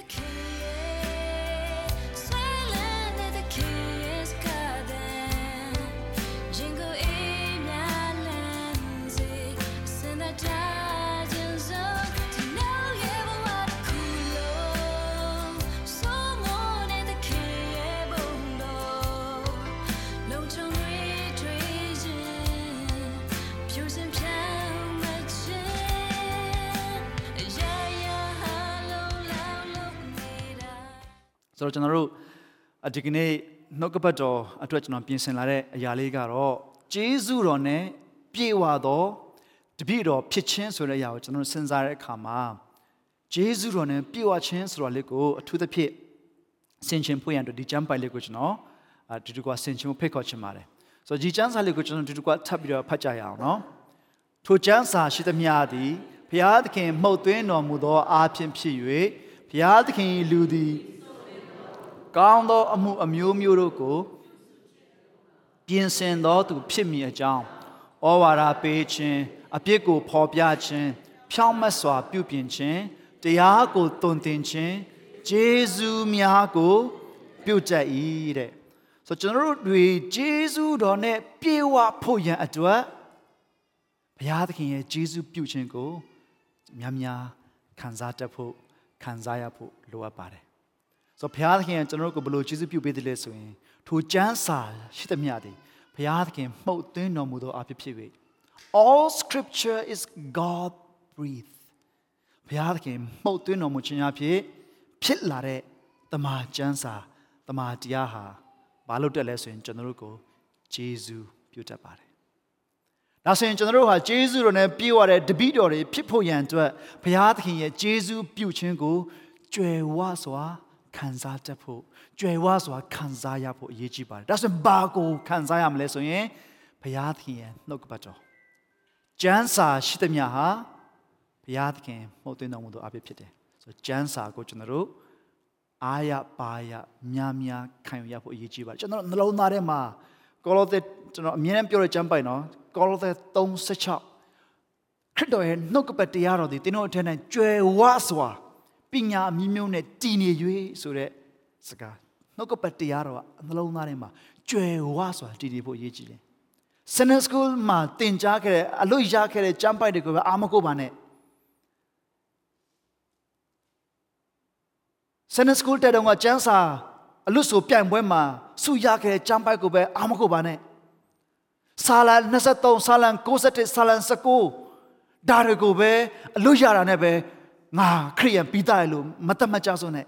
the king. ဆိုတော့ကျွန်တော်တို့ဒီကနေ့နှုတ်ကပတ်တော်အတွက်ကျွန်တော်ပြင်ဆင်လာတဲ့အရာလေးကတော့ဂျေဇုတော်နဲ့ပြေဝသောတပည့်တော်ဖြစ်ခြင်းဆိုတဲ့အရာကိုကျွန်တော်စဉ်းစားတဲ့အခါမှာဂျေဇုတော်နဲ့ပြေဝခြင်းဆိုတော့လေးကိုအထူးသဖြင့်ဆင်ခြင်ဖွင့်ရတဲ့ဒီကျမ်းပိုင်လေးကိုကျွန်တော်အတူတူကဆင်ခြင်ဖိတ်ခေါ်ချင်ပါတယ်ဆိုတော့ဒီကျမ်းစာလေးကိုကျွန်တော်အတူတူကထပ်ပြီးတော့ဖတ်ကြရအောင်နော်ထိုကျမ်းစာရှိသမျှသည်ဘုရားသခင်မှုတ်သွင်းတော်မူသောအားဖြင့်ဖြစ်၍ဘုရားသခင်လူသည် ကောင်းသောအမှုအမျိုးမျိုးတို့ကိုပြင်ဆင်သောသူဖြစ်မည်အကြောင်းဩဝါဒပေးခြင်းအပြစ်ကိုဖော်ပြခြင်းဖြောင့်မတ်စွာပြုပြင်ခြင်းတရားကိုတုံသင်ခြင်းဂျေဇုများကိုပြုတတ်၏တဲ့ဆိုကျွန်တော်တို့တွေဂျေဇုတော်နဲ့ပြေဝဖို့ရန်အတွက်ဘုရားသခင်ရဲ့ဂျေဇုပြုခြင်းကိုများများခံစားတတ်ဖို့ခံစားရဖို့လိုအပ်ပါတယ် ဆိုတော့ဘုရားသခင်ကကျွန်တော်တို့ကိုဘယ်လိုကျေးဇူးပြုပေးတယ်လဲဆိုရင်ထိုကျမ်းစာရှိသမျှသည်ဘုရားသခင်မှုတ်သွင်းတော်မူသောအဖြစ်ဖြစ်၍ all scripture is god breathed ဘုရားသခင်မှုတ်သွင်းတော်မူခြင်းအဖြစ်ဖြစ်လာတဲ့တမန်ကျမ်းစာတမန်တရားဟာဘာလို့တက်လဲဆိုရင်ကျွန်တော်တို့ကိုဂျေဇူးပြုတတ်ပါတယ်ဒါဆိုရင်ကျွန်တော်တို့ဟာဂျေဇုတော်နဲ့ပြည့်ဝတဲ့တပည့်တော်တွေဖြစ်ဖို့ရန်အတွက်ဘုရားသခင်ရဲ့ဂျေဇုပြုခြင်းကိုကြွယ်ဝစွာ ခံစားတတ်ဖို့ကြွယ်ဝစွာခံစားရဖို့အရေးကြီးပါတယ်ဒါဆိုရင်ဘာကိုခံစားရမလဲဆိုရင်ဘုရားသခင်ရဲ့နှုတ်ကပတ်တော်ကျမ်းစာရှိသမျှဟာဘုရားသခင်မှုတ်သွင်းတော်မူသောအဖြစ်ဖြစ်တယ်ဆိုကျမ်းစာကိုကျွန်တော်တို့အားရပါရများများခံယူရဖို့အရေးကြီးပါတယ်ကျွန်တော်နှလုံးသားထဲမှာကောလောသဲကျွန်တော်အမြဲတမ်းပြောတဲ့ကျမ်းပိုင်နော်ကောလောသဲ36ခရစ်တော်ရဲ့နှုတ်ကပတ်တရားတော်ဒီသင်တို့အထက်၌ကြွယ်ဝစွာ ပညာအမျိုးမျိုးနဲ့တည်နေ၍ဆိုတဲ့စကားနှုတ်ကပတ်တရားတော်ကနှလုံးသားထဲမှာကြွယ်ဝစွာတည်နေဖို့အရေးကြီးတယ်။ Sunday School မှာသင်ကြားခဲ့တဲ့အလို့ရခဲ့တဲ့ကျမ်းပိုက်တွေကိုပဲအာမကိုပါနဲ့။ Sunday School တဲ့တုန်းကကျမ်းစာအလွတ်ဆိုပြိုင်ပွဲမှာစုရခဲ့တဲ့ကျမ်းပိုက်ကိုပဲအာမကိုပါနဲ့။ဆာလန်23ဆာလန်61ဆာလန်19ဒါတွေကိုပဲအလွတ်ရတာနဲ့ပဲ ငါခရိယံပြီးသားရလို့မတတ်မကြဆုံးနဲ့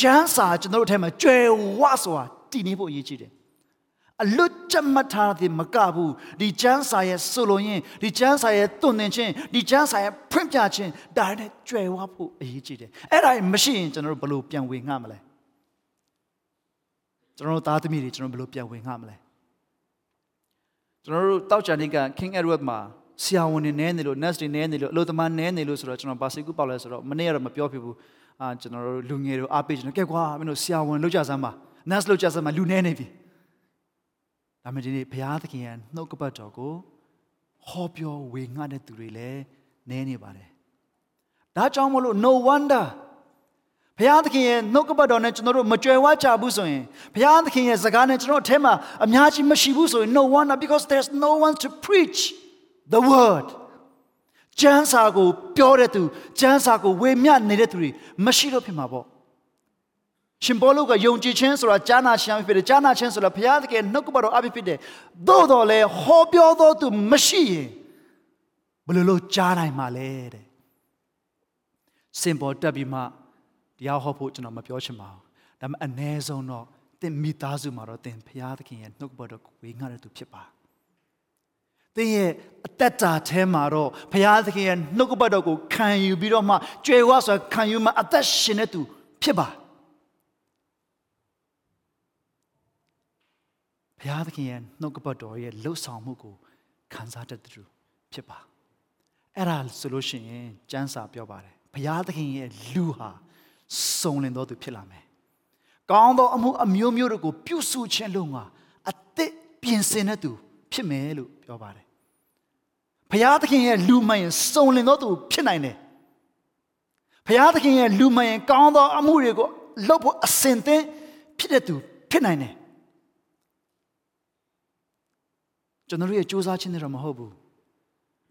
ကျမ်းစာကျွန်တော်တို့ထဲမှာကြွယ်ဝစွာတည်နေဖို့အရေးကြီးတယ်အလွတ်ကြမှတ်ထားတဲ့မကဘူးဒီကျမ်းစာရဲ့ဆိုလိုရင်းဒီကျမ်းစာရဲ့တွင်တင်ခြင်းဒီကျမ်းစာရဲ့ဖွင့်ပြခြင်းဒါနဲ့ကြွယ်ဝဖို့အရေးကြီးတယ်အဲ့ဒါမရှိရင်ကျွန်တော်တို့ဘယ်လိုပြန်ဝင်ငှမလဲကျွန်တော်တို့သားသမီးတွေကျွန်တော်ဘယ်လိုပြန်ဝင်ငှမလဲကျွန်တော်တို့တောက်ချန်နေက King Edward မှာ ဆရာဝန်တွေနဲနေလို့ nurse တွေနဲနေလို့အလုပ်သမားနဲနေလို့ဆိုတော့ကျွန်တော်ဘာစိတ်ကူးပေါက်လဲဆိုတော့မနေ့ကတော့မပြောဖြစ်ဘူးအာကျွန်တော်တို့လူငယ်တွေအားပေးကျွန်တော်ကဲကွာမင်းတို့ဆရာဝန်လုပ်ကြစမ်းပါ nurse လုပ်ကြစမ်းပါလူနဲနေပြီဒါမှဒီနေ့ဘုရားသခင်ရဲ့နှုတ်ကပတ်တော်ကိုဟောပြောဝေငှတဲ့သူတွေလည်းနဲနေပါတယ်ဒါကြောင့်မလို့ no wonder ဘုရားသခင်ရဲ့နှုတ်ကပတ်တော်နဲ့ကျွန်တော်တို့မကြွယ်ဝကြဘူးဆိုရင်ဘုရားသခင်ရဲ့စကားနဲ့ကျွန်တော်အထက်မှာအများကြီးမရှိဘူးဆိုရင် no wonder because there's no one to preach the word ကျမ်းစာကိုပြောတဲ့သူကျမ်းစာကိုဝေမျှနေတဲ့သူတွေမရှိလို့ဖြစ်မှာပေါ့ရှင်ဘောလုကယုံကြည်ခြင်းဆိုတာကြားနာခြင်းဖြစ်တယ်ကြားနာခြင်းဆိုတာဘုရားသခင်နှုတ်ကပတ်တော်အဖြစ်ဖြစ်တယ်သို့တော်လည်းဟောပြောတော်သူမရှိရင်ဘယ်လိုလုပ်ကြားနိုင်မှာလဲတဲ့စင်ပေါ်တက်ပြီးမှတရားဟောဖို့ကျွန်တော်မပြောချင်ပါဘူးဒါပေမဲ့အ ਨੇ ဆုံးတော့သင်မိသားစုမှာတော့သင်ဘုရားသခင်ရဲ့နှုတ်ကပတ်တော်ကိုဝေငှတဲ့သူဖြစ်ပါ သင်ရဲ့အသက်တာထဲမှာတော့ဘုရားသခင်ရဲ့နှုတ်ကပတ်တော်ကိုခံယူပြီးတော့မှကြွယ်ဝဆိုခံယူမှအသက်ရှင်တဲ့သူဖြစ်ပါဘုရားသခင်ရဲ့နှုတ်ကပတ်တော်ရဲ့လှုပ်ဆောင်မှုကိုခံစားတတ်သူဖြစ်ပါအဲ့ဒါဆိုလို့ရှိရင်ကျမ်းစာပြောပါတယ်ဘုရားသခင်ရဲ့လူဟာစုံလင်တော်သူဖြစ်လာမယ်ကောင်းသောအမှုအမျိုးမျိုးတို့ကိုပြုစုခြင်းလုံးကအသက်ပြင်ဆင်တဲ့သူ ဖြစ်မယ်လို့ပြောပါတယ်ဘုရားသခင်ရဲ့လူမှန်ရင်စုံလင်သောသူဖြစ်နိုင်တယ်ဘုရားသခင်ရဲ့လူမှန်ရင်ကောင်းသောအမှုတွေကိုလုပ်ဖို့အစဉ်သင့်ဖြစ်တဲ့သူဖြစ်နိုင်တယ်ကျွန်တော်ရဲ့စူးစမ်းခြင်းတွေတော့မဟုတ်ဘူး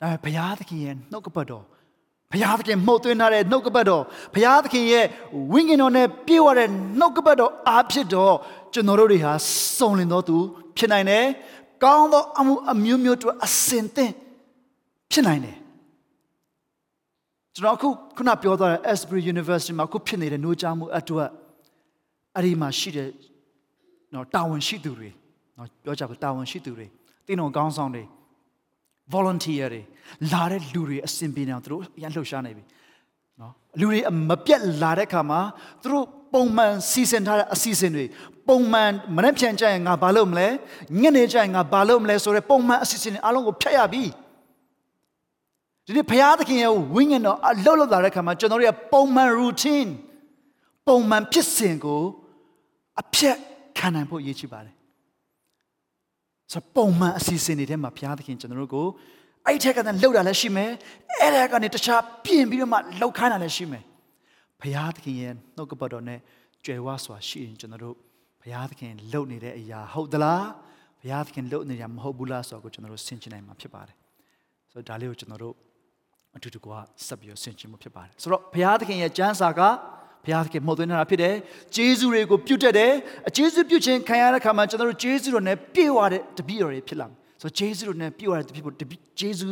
ဒါပေမဲ့ဘုရားသခင်ရဲ့နှုတ်ကပတ်တော်ဘုရားသခင်မှုတ်သွင်းထားတဲ့နှုတ်ကပတ်တော်ဘုရားသခင်ရဲ့ဝိညာဉ်တော်နဲ့ပြည့်ဝတဲ့နှုတ်ကပတ်တော်အားဖြစ်တော့ကျွန်တော်တို့တွေဟာစုံလင်တော်သူဖြစ်နိုင်တယ် ကောင်းသောအမှုအမျိုးမျိုးတို့အစင်သင့်ဖြစ်နိုင်တယ်ကျွန်တော်အခုခုနပြောသွားတဲ့ Asbury University မှာအခုဖြစ်နေတဲ့နှိုးချမှုအတွက်အဲ့ဒီမှာရှိတဲ့နော်တာဝန်ရှိသူတွေနော်ပြောကြပါတာဝန်ရှိသူတွေတင်းတော်ကောင်းဆောင်တွေ volunteer တွေလာတဲ့လူတွေအစင်ပြေနေအောင်သူတို့ရလှုပ်ရှားနေပြီနော်လူတွေမပြတ်လာတဲ့ခါမှာသူတို့ပုံမှန်စီစဉ်ထားတဲ့အစီအစဉ်တွေ ပုံမှန်မနေ့ပြန်ကြရင်ငါဘာလုပ်မလဲညနေကျရင်ငါဘာလုပ်မလဲဆိုတဲ့ပုံမှန်အစီအစဉ်တွေအားလုံးကိုဖျက်ရပြီဒီနေ့ဘုရားသခင်ရဲ့ဝိညာဉ်တော်အလှုပ်လှုပ်လာတဲ့ခါမှာကျွန်တော်တို့ရဲ့ပုံမှန် routine ပုံမှန်ဖြစ်စဉ်ကိုအပြတ်ခံနိုင်ဖို့ရည်ချပါတယ်ဆိုပုံမှန်အစီအစဉ်တွေထဲမှာဘုရားသခင်ကျွန်တော်တို့ကိုအဲ့ထက်ကတည်းကလှုပ်တာလည်းရှိမယ်အဲ့ထက်ကနေတခြားပြင်ပြီးတော့မှလှုပ်ခိုင်းတာလည်းရှိမယ်ဘုရားသခင်ရဲ့နှုတ်ကပတ်တော်နဲ့ကြွယ်ဝစွာရှိရင်ကျွန်တော်တို့ ဘုရားသခင်လှုပ်နေတဲ့အရာဟုတ်သလားဘုရားသခင်လှုပ်နေတာမဟုတ်ဘူးလားဆိုတော့ကျွန်တော်တို့ဆင်ခြင်နိုင်မှာဖြစ်ပါတယ်ဆိုတော့ဒါလေးကိုကျွန်တော်တို့အတူတူကဆက်ပြီးဆင်ခြင်မှုဖြစ်ပါတယ်ဆိုတော့ဘုရားသခင်ရဲ့ကျမ်းစာကဘုရားသခင်မှုတ်သွင်းတာဖြစ်တယ်။ဂျေဇုတွေကိုပြုတ်တက်တယ်။အဂျေဇုပြုတ်ခြင်းခံရတဲ့အခါမှာကျွန်တော်တို့ဂျေဇုတော်နဲ့ပြည့်ဝတဲ့တပည့်တော်တွေဖြစ်လာမယ်။ဆိုတော့ဂျေဇုတော်နဲ့ပြည့်ဝတဲ့တပည့်ဖို့ဂျေဇု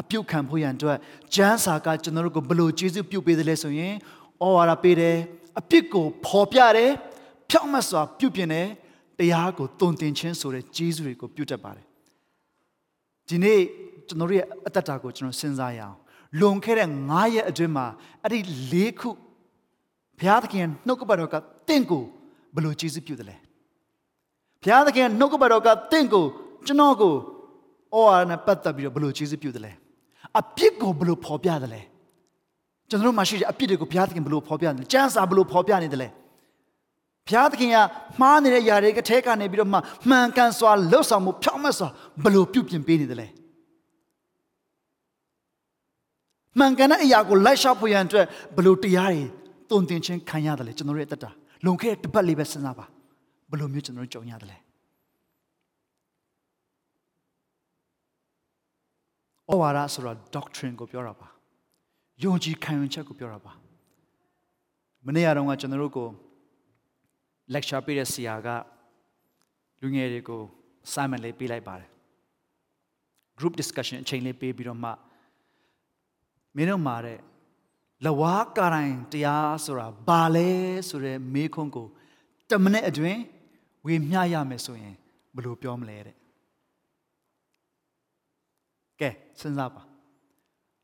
အပြုတ်ခံဖို့ရန်အတွက်ကျမ်းစာကကျွန်တော်တို့ကိုဘလို့ဂျေဇုပြုတ်ပေးတယ်လဲဆိုရင်ဩဝါဒပေးတယ်။အပြစ်ကိုဖော်ပြတယ်။ ဖြောင့်မတ်စွာပြုတ်ပြင်တယ်။တရားကိုတုံတင်ခြင်းဆိုတဲ့ဂျေဇုတွေကိုပြုတ်တက်ပါတယ်။ဒီနေ့ကျွန်တော်တို့ရဲ့အတ္တတာကိုကျွန်တော်စဉ်းစားရအောင်။လွန်ခဲ့တဲ့9ရက်အတွင်းမှာအဲ့ဒီ၄ခုဘုရားသခင်နှုတ်ကပတ်တော်ကတင့်ကိုဘယ်လိုကျေးဇူးပြုတယ်လဲဘုရားသခင်နှုတ်ကပတ်တော်ကတင့်ကိုကျွန်တော်ကိုဩဝါဒနဲ့ပတ်သက်ပြီးတော့ဘယ်လိုကျေးဇူးပြုတယ်လဲအပြစ်ကိုဘယ်လိုဖော်ပြတယ်လဲကျွန်တော်တို့မှာရှိတဲ့အပြစ်တွေကိုဘုရားသခင်ဘယ်လိုဖော်ပြတယ်လဲကျမ်းစာဘယ်လိုဖော်ပြနေတယ်လဲ ဘုရားသခင်ကမှားနေတဲ့ຢာတွေကထဲကနေပြီးတော့မှမှန်ကန်စွာလှုပ်ဆောင်မှုဖြောင့်မတ်စွာဘယ်လိုပြုပြင်ပေးနေတယ်လဲမှန်ကန်တဲ့အရာကိုလိုက်ရှောက်ဖို့ရန်အတွက်ဘယ်လိုတရားတွေတုံတင်ခြင်းခံရတယ်လေကျွန်တော်ရဲ့အသက်တာလွန်ခဲ့တဲ့တစ်ပတ်လေးပဲစဉ်းစားပါဘယ်လိုမျိုးကျွန်တော်တို့ကြုံရတယ်လဲဩဝါဒဆိုတော့ doctrine ကိုပြောတာပါယုံကြည်ခံယူချက်ကိုပြောတာပါမနေ့ကတော့ကကျွန်တော်တို့ကို lecture ပေးတဲ့ဆရာကလူငယ်တွေကို assignment လေးပေးလိုက်ပါတယ် group discussion အချိန်လေးပေးပြီးတော့မှမင်းတို့မှာတဲ့လဝါကာတိုင်းတရားဆိုတာဘာလဲဆိုတဲ့မေးခွန်းကိုတမနဲ့အတွင်းဝေမျှရမယ်ဆိုရင်ဘယ်လိုပြောမလဲတဲ့ကဲစဉ်းစားပါ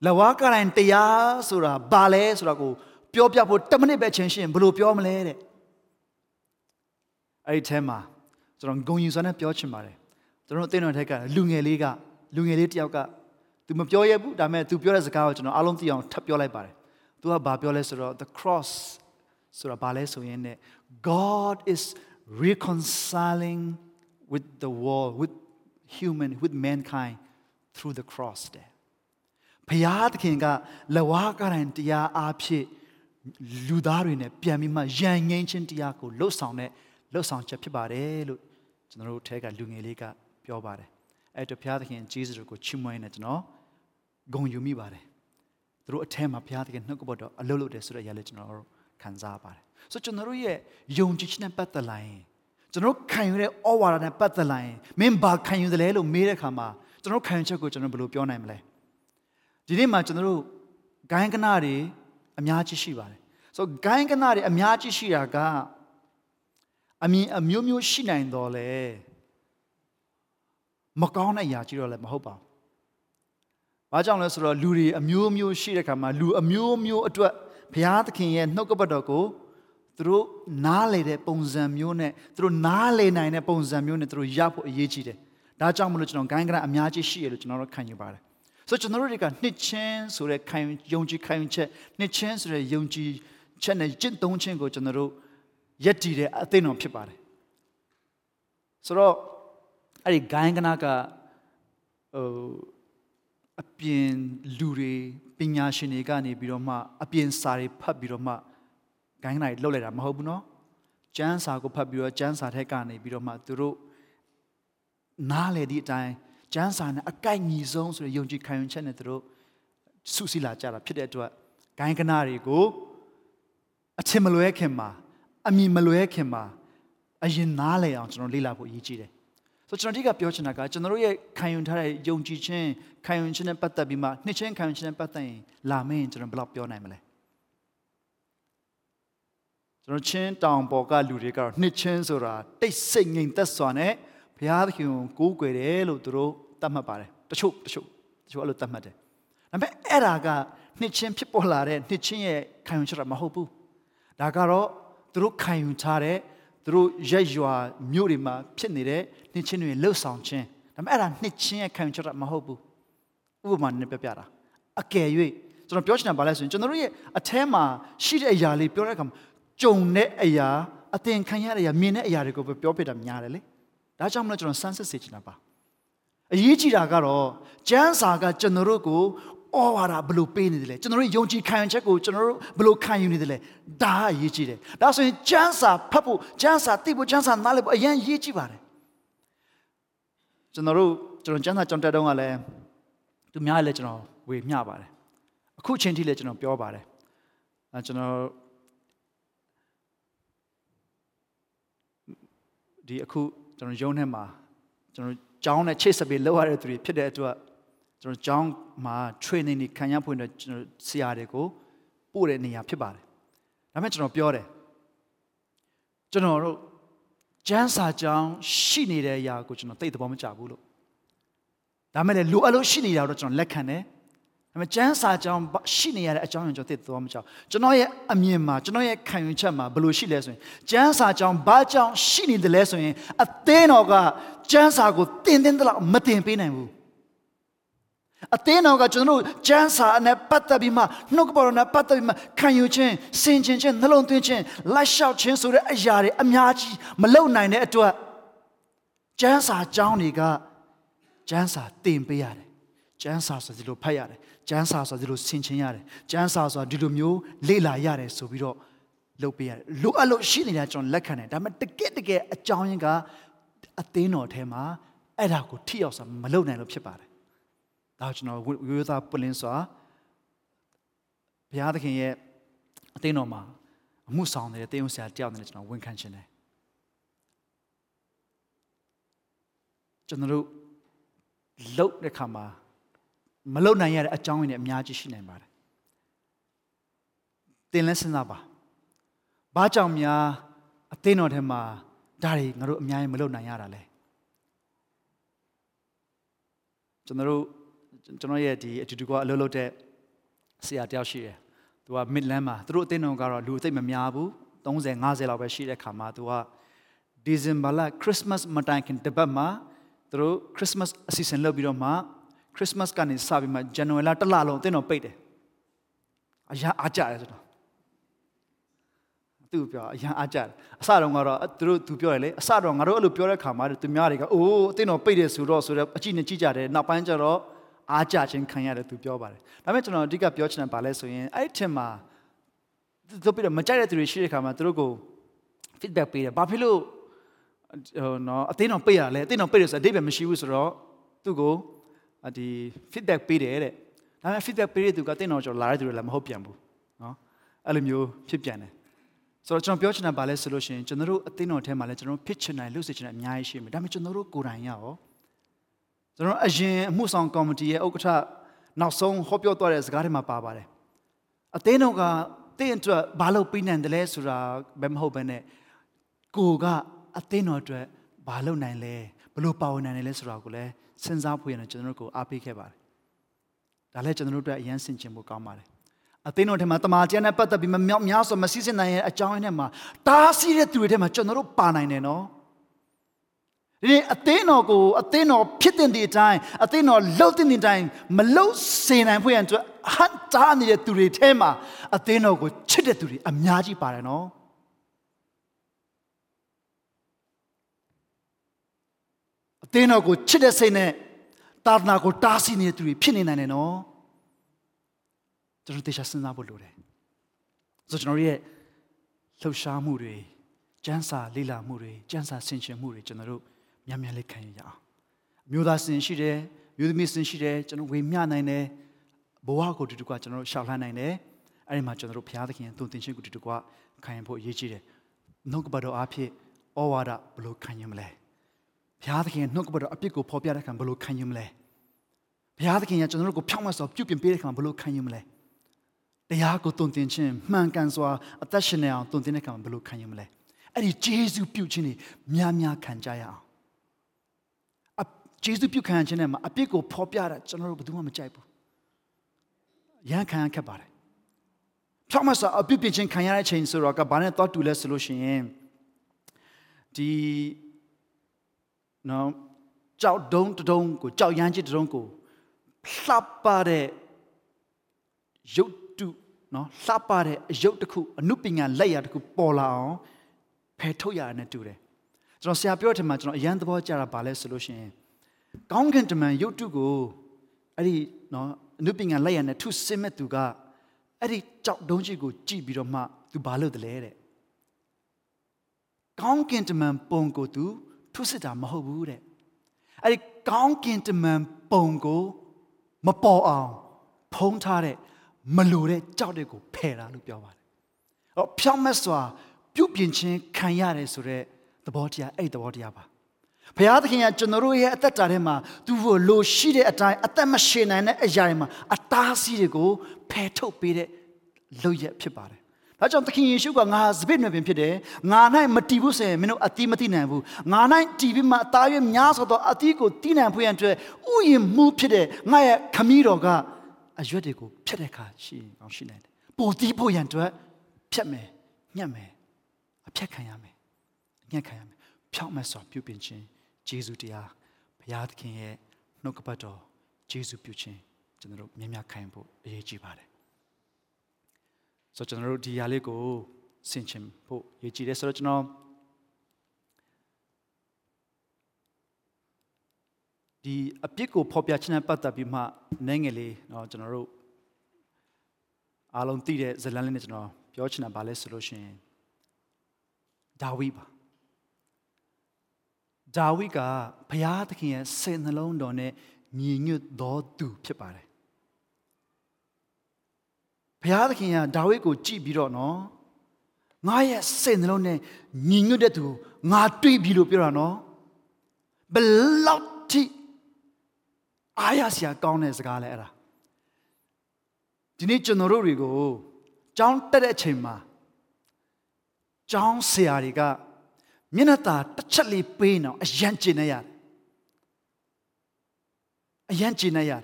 လဝါကာတိုင်းတရားဆိုတာဘာလဲဆိုတာကို ပြောပြဖို့တမနစ်ပဲချင်းရှင်ဘယ်လိုပြောမလဲတဲ့ အဲ့ဒီထဲမှာကျွန်တော်ဂုံယူစွာနဲ့ပြောချင်ပါတယ်ကျွန်တော်အသိတော်ထက်ကလူငယ်လေးကလူငယ်လေးတယောက်က तू မပြောရဘူးဒါပေမဲ့ तू ပြောတဲ့စကားကိုကျွန်တော်အားလုံးသိအောင်ထပ်ပြောလိုက်ပါတယ်သူကဘာပြောလဲဆိုတော့ the cross ဆိုတာဘာလဲဆိုရင်ね God is reconciling with the world with human with mankind through the cross တဲ့ဘုရားသခင်ကလဝါကရင်တရားအားဖြင့်လူသားတွေနဲ့ပြန်ပြီးမှယဉ်ငိမ့်ခြင်းတရားကိုလှုပ်ဆောင်တဲ့ လှုပ်ဆောင်ချက်ဖြစ်ပါတယ်လို့ကျွန်တော်တို့ထဲကလူငယ်လေးကပြောပါတယ်အဲ့တော့ဘုရားသခင်ဂျေဇုကိုချီးမွမ်းနေကျွန်တော်ဂုဏ်ယူမိပါတယ်သူတို့အထက်မှာဘုရားသခင်နှုတ်ကပတ်တော်အလုပ်လုပ်တယ်ဆိုတဲ့အရာလေးကျွန်တော်တို့ခံစားပါတယ်ဆိုကျွန်တော်တို့ရဲ့ယုံကြည်ခြင်းနဲ့ပတ်သက်လာရင်ကျွန်တော်ခံယူတဲ့ဩဝါဒနဲ့ပတ်သက်လာရင်မင်းဘာခံယူတယ်လဲလို့မေးတဲ့အခါမှာကျွန်တော်ခံယူချက်ကိုကျွန်တော်ဘယ်လိုပြောနိုင်မလဲဒီနေ့မှာကျွန်တော်တို့ဂိုင်းကနာတွေအများကြီးရှိပါတယ်ဆိုဂိုင်းကနာတွေအများကြီးရှိတာက အမြင်အမျိုးမျိုးရှိနိုင်တော်လဲမကောင်းတဲ့အရာကြီးတော့လည်းမဟုတ်ပါဘူးဘာကြောင့်လဲဆိုတော့လူတွေအမျိုးမျိုးရှိတဲ့ခါမှာလူအမျိုးမျိုးအတွက်ဘုရားသခင်ရဲ့နှုတ်ကပတ်တော်ကိုသူတို့နားလေတဲ့ပုံစံမျိုးနဲ့သူတို့နားလေနိုင်တဲ့ပုံစံမျိုးနဲ့သူတို့ရဖို့အရေးကြီးတယ်။ဒါကြောင့်မလို့ကျွန်တော်ဂိုင်းကရအများကြီးရှိရလို့ကျွန်တော်တို့ခံယူပါတယ်။ဆိုတော့ကျွန်တော်တို့တွေကနှစ်ချင်းဆိုတဲ့ခံယုံကြည်ခံယူချက်နှစ်ချင်းဆိုတဲ့ယုံကြည်ချက်နဲ့ကျင့်သုံးခြင်းကိုကျွန်တော်တို့ ယက်တည်တဲ့အသိတော်ဖြစ်ပါတယ်။ဆိုတော့အဲ့ဒီဂိုင်းကနာကဟိုအပြင်လူတွေပညာရှင်တွေကနေပြီးတော့မှအပြင်စာတွေဖတ်ပြီးတော့မှဂိုင်းနိုင်လှုပ်လိုက်တာမဟုတ်ဘူးနော်ကျမ်းစာကိုဖတ်ပြီးတော့ကျမ်းစာထက်ကနေပြီးတော့မှသူတို့နားလေဒီအတိုင်းကျမ်းစာနဲ့အကိုက်ညီဆုံးဆိုတဲ့ယုံကြည်ခံယူချက်နဲ့သူတို့ဆုစီလာကြတာဖြစ်တဲ့အတွက်ဂိုင်းကနာတွေကိုအချင်မလွဲခင်မှာ အမြင်မလွဲခင်မှာအရင်နားလေအောင်ကျွန်တော်လေ့လာဖို့အရေးကြီးတယ်ဆိုကျွန်တော်ဒီကပြောချင်တာကကျွန်တော်တို့ရဲ့ခံယူထားတဲ့ယုံကြည်ခြင်းခံယူခြင်းနဲ့ပတ်သက်ပြီးမှနှစ်ချင်းခံယူခြင်းနဲ့ပတ်သက်ရင်လာမင်းကျွန်တော်ဘယ်လောက်ပြောနိုင်မလဲကျွန်တော်ချင်းတောင်ပေါ်ကလူတွေကတော့နှစ်ချင်းဆိုတာတိတ်ဆိတ်ငြိမ်သက်စွာနဲ့ဘုရားသခင်ကိုကိုးကွယ်တယ်လို့သူတို့သတ်မှတ်ပါတယ်တချို့တချို့တချို့အဲ့လိုသတ်မှတ်တယ်ဒါပေမဲ့အဲ့ဒါကနှစ်ချင်းဖြစ်ပေါ်လာတဲ့နှစ်ချင်းရဲ့ခံယူချက်တာမဟုတ်ဘူးဒါကတော့ သူတို့ခံယူထားတဲ့သူတို့ရက်ရွာမြို့တွေမှာဖြစ်နေတဲ့နှစ်ချင်းတွေလှုပ်ဆောင်ခြင်းဒါပေမဲ့အဲ့ဒါနှစ်ချင်းရဲ့ခံယူချက်တာမဟုတ်ဘူးဥပမာနဲ့ပြပြတာအကယ်၍ကျွန်တော်ပြောချင်တာဘာလဲဆိုရင်ကျွန်တော်တို့ရဲ့အแทးမှာရှိတဲ့အရာလေးပြောတဲ့အခါမှာကြုံတဲ့အရာအသင်ခံရတဲ့အရာမြင်တဲ့အရာတွေကိုပဲပြောပြတာများတယ်လေဒါကြောင့်မလို့ကျွန်တော်စမ်းစစ်စေချင်တာပါအရေးကြီးတာကတော့ကျမ်းစာကကျွန်တော်တို့ကို ဩဝါဒဘယ်လိုပေးနေတယ်လဲကျွန်တော်တို့ယုံကြည်ခံယူချက်ကိုကျွန်တော်တို့ဘယ်လိုခံယူနေတယ်လဲဒါအရေးကြီးတယ်ဒါဆိုရင်ကျမ်းစာဖတ်ဖို့ကျမ်းစာသိဖို့ကျမ်းစာနားလည်ဖို့အရင်ရေးကြည့်ပါတယ်ကျွန်တော်တို့ကျွန်တော်ကျမ်းစာကြောင်းတက်တော့ကလည်းသူများလည်းကျွန်တော်ဝေမျှပါတယ်အခုချိန်ထိလည်းကျွန်တော်ပြောပါတယ်အဲကျွန်တော်ဒီအခုကျွန်တော်ရုံးထဲမှာကျွန်တော်ကျောင်းနဲ့ချိတ်ဆက်ပြီးလောက်ရတဲ့သူတွေဖြစ်တဲ့အတွက် ကျွန်တော်ကျောင်းမှာ training တွေခံရဖို့အတွက်ကျွန်တော်ဆရာတွေကိုပို့တဲ့နေရာဖြစ်ပါတယ်ဒါပေမဲ့ကျွန်တော်ပြောတယ်ကျွန်တော်တို့ကျန်းစာကျောင်းရှိနေတဲ့အရာကိုကျွန်တော်သိတဲ့ဘောမကြဘူးလို့ဒါမဲ့လည်းလိုအပ်လို့ရှိနေတာတော့ကျွန်တော်လက်ခံတယ်ဒါပေမဲ့ကျန်းစာကြောင်းရှိနေရတဲ့အကြောင်းကိုကျွန်တော်သိသွားမကြောက်ကျွန်တော်ရဲ့အမြင်မှာကျွန်တော်ရဲ့ခံယူချက်မှာဘယ်လိုရှိလဲဆိုရင်ကျန်းစာကြောင်းဘာကြောင့်ရှိနေတယ်လဲဆိုရင်အသင်းတော်ကကျန်းစာကိုတင်တင်တော့မတင်ပေးနိုင်ဘူး အသင်းတော်ကကျွန်တော်တို့ကျန်းစာနဲ့ပတ်သက်ပြီးမှနှုတ်ကပတော်နဲ့ပတ်သက်ပြီးမှခံယူခြင်းစင်ခြင်းခြင်းနှလုံးသွင်းခြင်းလိုက်လျှောက်ခြင်းဆိုတဲ့အရာတွေအများကြီးမလုံနိုင်တဲ့အတွက်ကျန်းစာကြောင်းတွေကကျန်းစာတင်ပေးရတယ်ကျန်းစာဆိုဒီလိုဖတ်ရတယ်ကျန်းစာဆိုဒီလိုဆင်ခြင်ရတယ်ကျန်းစာဆိုတာဒီလိုမျိုးလေ့လာရတယ်ဆိုပြီးတော့လုပ်ပေးရတယ်လိုအပ်လို့ရှိနေတာကျွန်တော်လက်ခံတယ်ဒါပေမဲ့တကယ်တကယ်အကြောင်းရင်းကအသင်းတော်ထဲမှာအဲ့ဒါကိုထိရောက်စွာမလုပ်နိုင်လို့ဖြစ်ပါတယ် ဒါကျွန်တော်ရိုးသားပလင်းစွာဘုရားသခင်ရဲ့အသင်းတော်မှာအမှုဆောင်နေတဲ့တင်းုံဆရာတယောက်နဲ့ကျွန်တော်ဝန်ခံခြင်းတယ်ကျွန်တော်တို့လုတ်တဲ့ခါမှာမလုံနိုင်ရတဲ့အကြောင်းရင်းတွေအများကြီးရှိနိုင်ပါတယ်သင်လဲစဉ်းစားပါဘာကြောင့်များအသင်းတော်ထဲမှာဒါတွေငါတို့အများကြီးမလုံနိုင်ရတာလဲကျွန်တော်တို့ ကျွန်တော်ရဲ့ဒီအတူတူကအလုပ်လုပ်တဲ့ဆရာတယောက်ရှိတယ်သူက Midland မှာသူတို့အသင်းတော်ကတော့လူအသိမများဘူး30 50လောက်ပဲရှိတဲ့ခါမှာသူက December လ Christmas မတိုင်ခင်တပတ်မှာသူတို့ Christmas အစီအစဉ်လုပ်ပြီးတော့မှခရစ်စမတ်ကနေစပြီးမှဇန်နဝါရီလတစ်လလုံးတင်းတော်ပိတ်တယ်အရာအားကြတယ်ဆိုတော့သူပြောအရာအားကြတယ်အစတော့ကတော့သူတို့သူပြောတယ်လေအစတော့ငါတို့အဲ့လိုပြောတဲ့ခါမှာသူများတွေကအိုးတင်းတော်ပိတ်တယ်ဆိုတော့ဆိုတော့အကြည့်နဲ့ကြည့်ကြတယ်နောက်ပိုင်းကျတော့ အားကြခြင်းခံရတယ်သူပြောပါတယ်ဒါပေမဲ့ကျွန်တော်အဓိကပြောချင်တာပါလဲဆိုရင်အဲ့ဒီထင်မှာသူပြီးတော့မကြိုက်တဲ့သူတွေရှိတဲ့ခါမှာသူတို့ကို feedback ပေးတယ်ဘာဖြစ်လို့ဟိုနော်အတင်းတော်ပိတ်ရလဲအတင်းတော်ပိတ်ရဆိုအဓိပ္ပာယ်မရှိဘူးဆိုတော့သူ့ကိုဒီ feedback ပေးတယ်တဲ့ဒါပေမဲ့ feedback ပေးတဲ့သူကတင်းတော်ကျော်လာတဲ့သူတွေလည်းမဟုတ်ပြန်ဘူးနော်အဲ့လိုမျိုးဖြစ်ပြန်တယ်ဆိုတော့ကျွန်တော်ပြောချင်တာပါလဲဆိုလို့ရှိရင်ကျွန်တော်တို့အသင်းတော်ထဲမှာလည်းကျွန်တော်တို့ဖြစ်ချင်တယ်လို့ဆိုချင်တယ်အများကြီးရှိမယ်ဒါပေမဲ့ကျွန်တော်တို့ကိုယ်တိုင်ရရော ကျွန်တော်အရင်အမှုဆောင်ကော်မတီရဲ့ဥက္ကဋ္ဌနောက်ဆုံးဟောပြောသွားတဲ့စကားတွေမှာပါပါတယ်အသင်းတော်ကတင်းအတွက်ဘာလို့ပြီးနိုင်တယ်လဲဆိုတာဘယ်မဟုတ်ဘဲနဲ့ကိုကအသင်းတော်အတွက်ဘာလုပ်နိုင်လဲဘလို့ပါဝင်နိုင်တယ်လဲဆိုတာကိုလည်းစဉ်းစားဖို့ရတယ်ကျွန်တော်တို့ကိုအားပေးခဲ့ပါတယ်ဒါလည်းကျွန်တော်တို့အတွက်အရန်ဆင်ခြင်ဖို့ကောင်းပါတယ်အသင်းတော်ထဲမှာတမန်ကျန်တဲ့ပတ်သက်ပြီးမမြောက်များဆိုမစည်းစင်နိုင်ရဲ့အကြောင်းအရင်းထဲမှာတားဆီးတဲ့သူတွေထဲမှာကျွန်တော်တို့ပါနိုင်တယ်နော် ဒီအသင်းတော်ကိုအသင်းတော်ဖြစ်တဲ့အတိုင်းအသင်းတော်လှုပ်တဲ့အတိုင်းမလှုပ်စေနိုင်ဖို့ရန်အတွက်ဟန်တားနေတဲ့သူတွေထဲမှာအသင်းတော်ကိုချစ်တဲ့သူတွေအများကြီးပါတယ်နော်အသင်းတော်ကိုချစ်တဲ့စိတ်နဲ့သာသနာကိုတားဆီးနေတဲ့သူတွေဖြစ်နေနိုင်တယ်နော်ကျွန်တော်တေချာစဉ်းစားဖို့လိုတယ်ဆိုကျွန်တော်ရဲ့လှုပ်ရှားမှုတွေကျန်းစာလေ့လာမှုတွေကျန်းစာဆင်ခြင်မှုတွေကျွန်တော်တို့ မြန်မြန်လေးခံရအောင်မျိုးသားစင်ရှိတယ်မျိုးသမီးစင်ရှိတယ်ကျွန်တော်ဝေမျှနိုင်တယ်ဘဝကိုတူတူကကျွန်တော်တို့ရှောက်လှမ်းနိုင်တယ်အဲ့ဒီမှာကျွန်တော်တို့ဘုရားသခင်တုံသင်ခြင်းကိုတူတူကခံရဖို့အရေးကြီးတယ်နှုတ်ကပတ်တော်အားဖြင့်ဩဝါဒဘလို့ခံရမလဲဘုရားသခင်နှုတ်ကပတ်တော်အပြစ်ကိုဖော်ပြတဲ့အခါဘလို့ခံရမလဲဘုရားသခင်ကကျွန်တော်တို့ကိုဖြောင့်မတ်စွာပြုပြင်ပေးတဲ့အခါဘလို့ခံရမလဲတရားကိုတုံသင်ခြင်းမှန်ကန်စွာအသက်ရှင်နေအောင်တုံသင်တဲ့အခါဘလို့ခံရမလဲအဲ့ဒီဂျေဇုပြုခြင်းတွေများများခံကြရအောင် အဂျေဇုပြုခံခြင်းနဲ့မှာအပြစ်ကိုဖော်ပြတာကျွန်တော်တို့ဘယ်သူမှမကြိုက်ဘူးရန်ခံခက်ပါတယ်ဖြောင့်မတ်စွာအပြစ်ပြင်ခြင်းခံရတဲ့ချိန်ဆိုတော့ကဘာနဲ့တော့တူလဲဆိုလို့ရှိရင်ဒီနော်ကြောက်ဒုံတုံးကိုကြောက်ရမ်းကြီးတုံးကိုလှပတဲ့ရုပ်တုနော်လှပတဲ့အယုတ်တစ်ခုအနုပညာလက်ရာတစ်ခုပေါ်လာအောင်ဖယ်ထုတ်ရတယ်နဲ့တူတယ်ကျွန်တော်ဆရာပြောတဲ့မှာကျွန်တော်အရန်သဘောကျတာဗာလဲဆိုလို့ရှိရင် ကောင်းကင်တမန်ရုပ်တုကိုအဲ့ဒီနော်အနုပညာလက်ရာနဲ့ထုဆင်းမဲ့သူကအဲ့ဒီကြောက်တုံးကြီးကိုကြည့်ပြီးတော့မှသူဘာလုပ်တယ်လဲတဲ့ကောင်းကင်တမန်ပုံကိုသူထုစစ်တာမဟုတ်ဘူးတဲ့အဲ့ဒီကောင်းကင်တမန်ပုံကိုမပေါ်အောင်ဖုံးထားတဲ့မလိုတဲ့ကြောက်တဲ့ကိုဖယ်တာလို့ပြောပါတယ်။အော်ဖြောင်းမက်စွာပြုတ်ပြင်ခြင်းခံရတယ်ဆိုတော့သဘောတရားအဲ့သဘောတရားပါ။ ဘုရားသခင်ကကျွန်တော်တို့ရဲ့အသက်တာထဲမှာသူ့ကိုလိုရှိတဲ့အတိုင်းအသက်မရှင်နိုင်တဲ့အရာတွေမှာအတားအဆီးတွေကိုဖယ်ထုတ်ပေးတဲ့လုပ်ရဖြစ်ပါတယ်။ဒါကြောင့်သခင်ယေရှုကငါစပစ်နယ်ပင်ဖြစ်တယ်။ငါ၌မတီးဘူးဆိုရင်မင်းတို့အတိမတိနိုင်ဘူး။ငါ၌တီးပြီးမှအသားရွေးများဆိုတော့အတိကိုတီးနိုင်ဖို့ရန်အတွက်ဥယျာဉ်မှုဖြစ်တဲ့ငါရဲ့ခမည်းတော်ကအရွက်တွေကိုဖြတ်တဲ့အခါရှိအောင်ရှိနိုင်တယ်။ပိုတီးဖို့ရန်အတွက်ဖြတ်မယ်ညှက်မယ်အဖြတ်ခံရမယ်ညှက်ခံရမယ်ဖြောက်မဲ့စွာပြုပြင်ခြင်း ဂျေဇုတရားဘုရားသခင်ရဲ့နှုတ်ကပတ်တော်ဂျေဇုပြုခြင်းကျွန်တော်တို့မြင်မြခံဖို့အရေးကြီးပါတယ်။ဆိုတော့ကျွန်တော်တို့ဒီຢာလေးကိုဆင်ခြင်ဖို့အရေးကြီးတယ်ဆိုတော့ကျွန်တော်ဒီအပြစ်ကိုဖော်ပြခြင်းနဲ့ပတ်သက်ပြီးမှနိုင်ငယ်လေးเนาะကျွန်တော်တို့အားလုံးသိတဲ့ဇလန်လေးနဲ့ကျွန်တော်ပြောချင်တာဗာလဲဆိုလို့ရှိရင်ဒါဝိပါ ဒါဝိကဘုရားသခင်ရဲ့စိတ်နှလုံးတော်နဲ့ညီညွတ်တော်သူဖြစ်ပါတယ်ဘုရားသခင်ကဒါဝိကိုကြည့်ပြီးတော့နော်ငါရဲ့စိတ်နှလုံးနဲ့ညီညွတ်တဲ့သူငါတွေ့ပြီလို့ပြောတာနော်ဘလောက်ထိအားရစရာကောင်းတဲ့စကားလဲအဲ့ဒါဒီနေ့ကျွန်တော်တို့တွေကိုကြောင်းတက်တဲ့အချိန်မှာကျောင်းဆရာတွေက မျက်နှာตาတစ်ချက်လေးပေးနေအောင်အယံကျင်နေရတယ်အယံကျင်နေရတယ်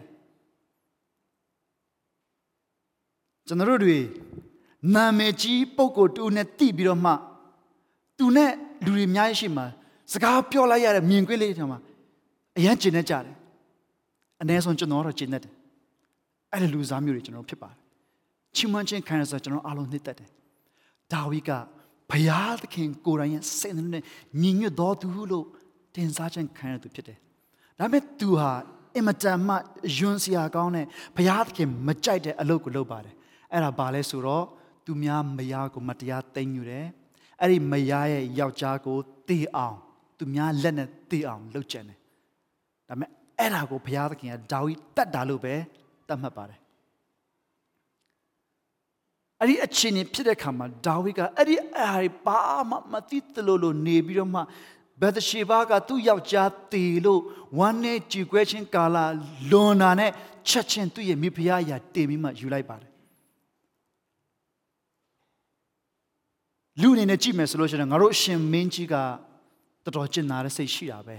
ကျွန်တော်တို့တွေနာမည်ကြီးပုံကိုတူနဲ့တိပြီးတော့မှသူနဲ့လူတွေအများကြီးရှိမှာစကားပြောလိုက်ရတဲ့မြင်ကွင်းလေးတွေမှာအယံကျင်နေကြတယ်အ ਨੇ ဆုံးကျွန်တော်တော့ကျင်တတ်တယ်အဲ့ဒီလူစားမျိုးတွေကျွန်တော်ဖြစ်ပါတယ်ချီးမွမ်းခြင်းခံရဆိုကျွန်တော်အားလုံးနှိမ့်သက်တယ်ဒါဝိက ဘုရားသခင်ကိုယ်တိုင်ရဲ့စိတ်နှလုံးနဲ့ညီညွတ်တော်သူလို့တင်စားခြင်းခံရသူဖြစ်တယ်ဒါပေမဲ့သူဟာအင်မတန်မှယွန်းစရာကောင်းတဲ့ဘုရားသခင်မကြိုက်တဲ့အလုပ်ကိုလုပ်ပါတယ်အဲ့ဒါဘာလဲဆိုတော့သူများမယားကိုမတရားသိမ်းယူတယ်အဲ့ဒီမယားရဲ့ယောက်ျားကိုတေအောင်သူများလက်နဲ့တေအောင်လုပ်ကြတယ်ဒါပေမဲ့အဲ့ဒါကိုဘုရားသခင်ကဒါဝိတတ်တာလို့ပဲတတ်မှတ်ပါတယ် အဲ့ဒီအခြေအနေဖြစ်တဲ့ခါမှာဒါဝိကအဲ့ဒီအားဘာမှမသိသလိုလိုနေပြီးတော့မှဘက်သရှေဘာကသူ့ယောက်ျားတေလို့ဝမ်းနဲ့ကြည်ကွဲခြင်းကာလလွန်တာနဲ့ချက်ချင်းသူ့ရဲ့မိဖုရားအရာတင်ပြီးမှယူလိုက်ပါတယ်လူအနေနဲ့ကြည့်မယ်ဆိုလို့ရှိရင်ငါတို့အရှင်မင်းကြီးကတော်တော်ကျင်နာတဲ့စိတ်ရှိတာပဲ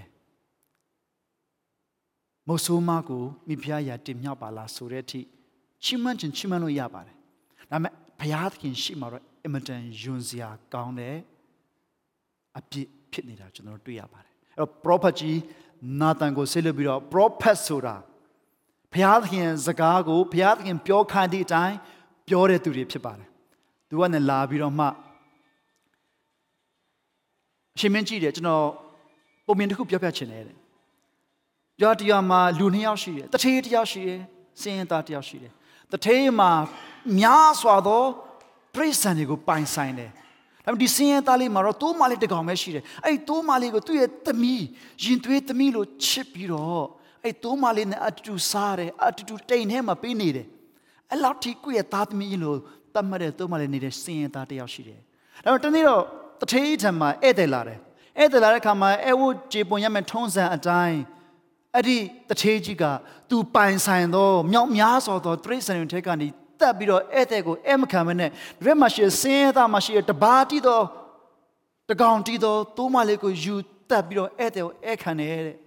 မုတ်ဆိုးမကိုမိဖုရားအရာတင်မြောက်ပါလားဆိုတဲ့အထိချီးမွမ်းခြင်းချီးမွမ်းလို့ရပါတယ်ဒါပေမဲ့ ဘုရားသခင်ရှိမှာတော့အင်မတန်ယွန်စရာကောင်းတဲ့အပြစ်ဖြစ်နေတာကျွန်တော်တို့တွေ့ရပါတယ်အဲ့တော့ prophet ကြီးနာသန်ကိုဆက်လက်ပြီးတော့ prophet ဆိုတာဘုရားသခင်စကားကိုဘုရားသခင်ပြောခိုင်းတဲ့အတိုင်းပြောတဲ့သူတွေဖြစ်ပါတယ်သူကလည်းလာပြီးတော့မှအရှင်မင်းကြည့်တယ်ကျွန်တော်ပုံမြင်တစ်ခုပြောပြချင်တယ်တဲ့ပြောတရားမှာလူနှစ်ယောက်ရှိတယ်တထေးတစ်ယောက်ရှိတယ်စင်ရင်သားတစ်ယောက်ရှိတယ်တထေးမှာ များစွာသောပြိဿံတွေကိုပိုင်ဆိုင်တယ်ဒါပေမဲ့ဒီစင်းရဲသားလေးမှာတော့တိုးမလေးတစ်ကောင်ပဲရှိတယ်အဲ့ဒီတိုးမလေးကိုသူ့ရဲ့သမီးရင်သွေးသမီးလို့ချစ်ပြီးတော့အဲ့တိုးမလေးနဲ့အတူတူစားတယ်အတူတူတိမ်ထဲမှာပေးနေတယ်အဲ့လောက်ထိကိုယ့်ရဲ့သားသမီးလို့တတ်မှတ်တဲ့တိုးမလေးနေတဲ့စင်းရဲသားတစ်ယောက်ရှိတယ်ဒါပေမဲ့တနေ့တော့တထေးထံမှာဧည့်သည်လာတယ်ဧည့်သည်လာတဲ့ခါမှာအဲဝတ်ကြေပွန်ရမယ်ထုံးစံအတိုင်းအဲ့ဒီတထေးကြီးကသူပိုင်ဆိုင်သောမြောက်များစွာသောတရိษံတွေထဲကနေ တက်ပြီးတော့ဧည့်သည်ကိုအဲမခံမနဲ့ရက်မရှိစင်းရဲသားမရှိတဘာတိသောတကောင်တီသောတိုးမလေးကိုယူတက်ပြီးတော့ဧည့်သည်ကိုအဲခံတယ်တဲ့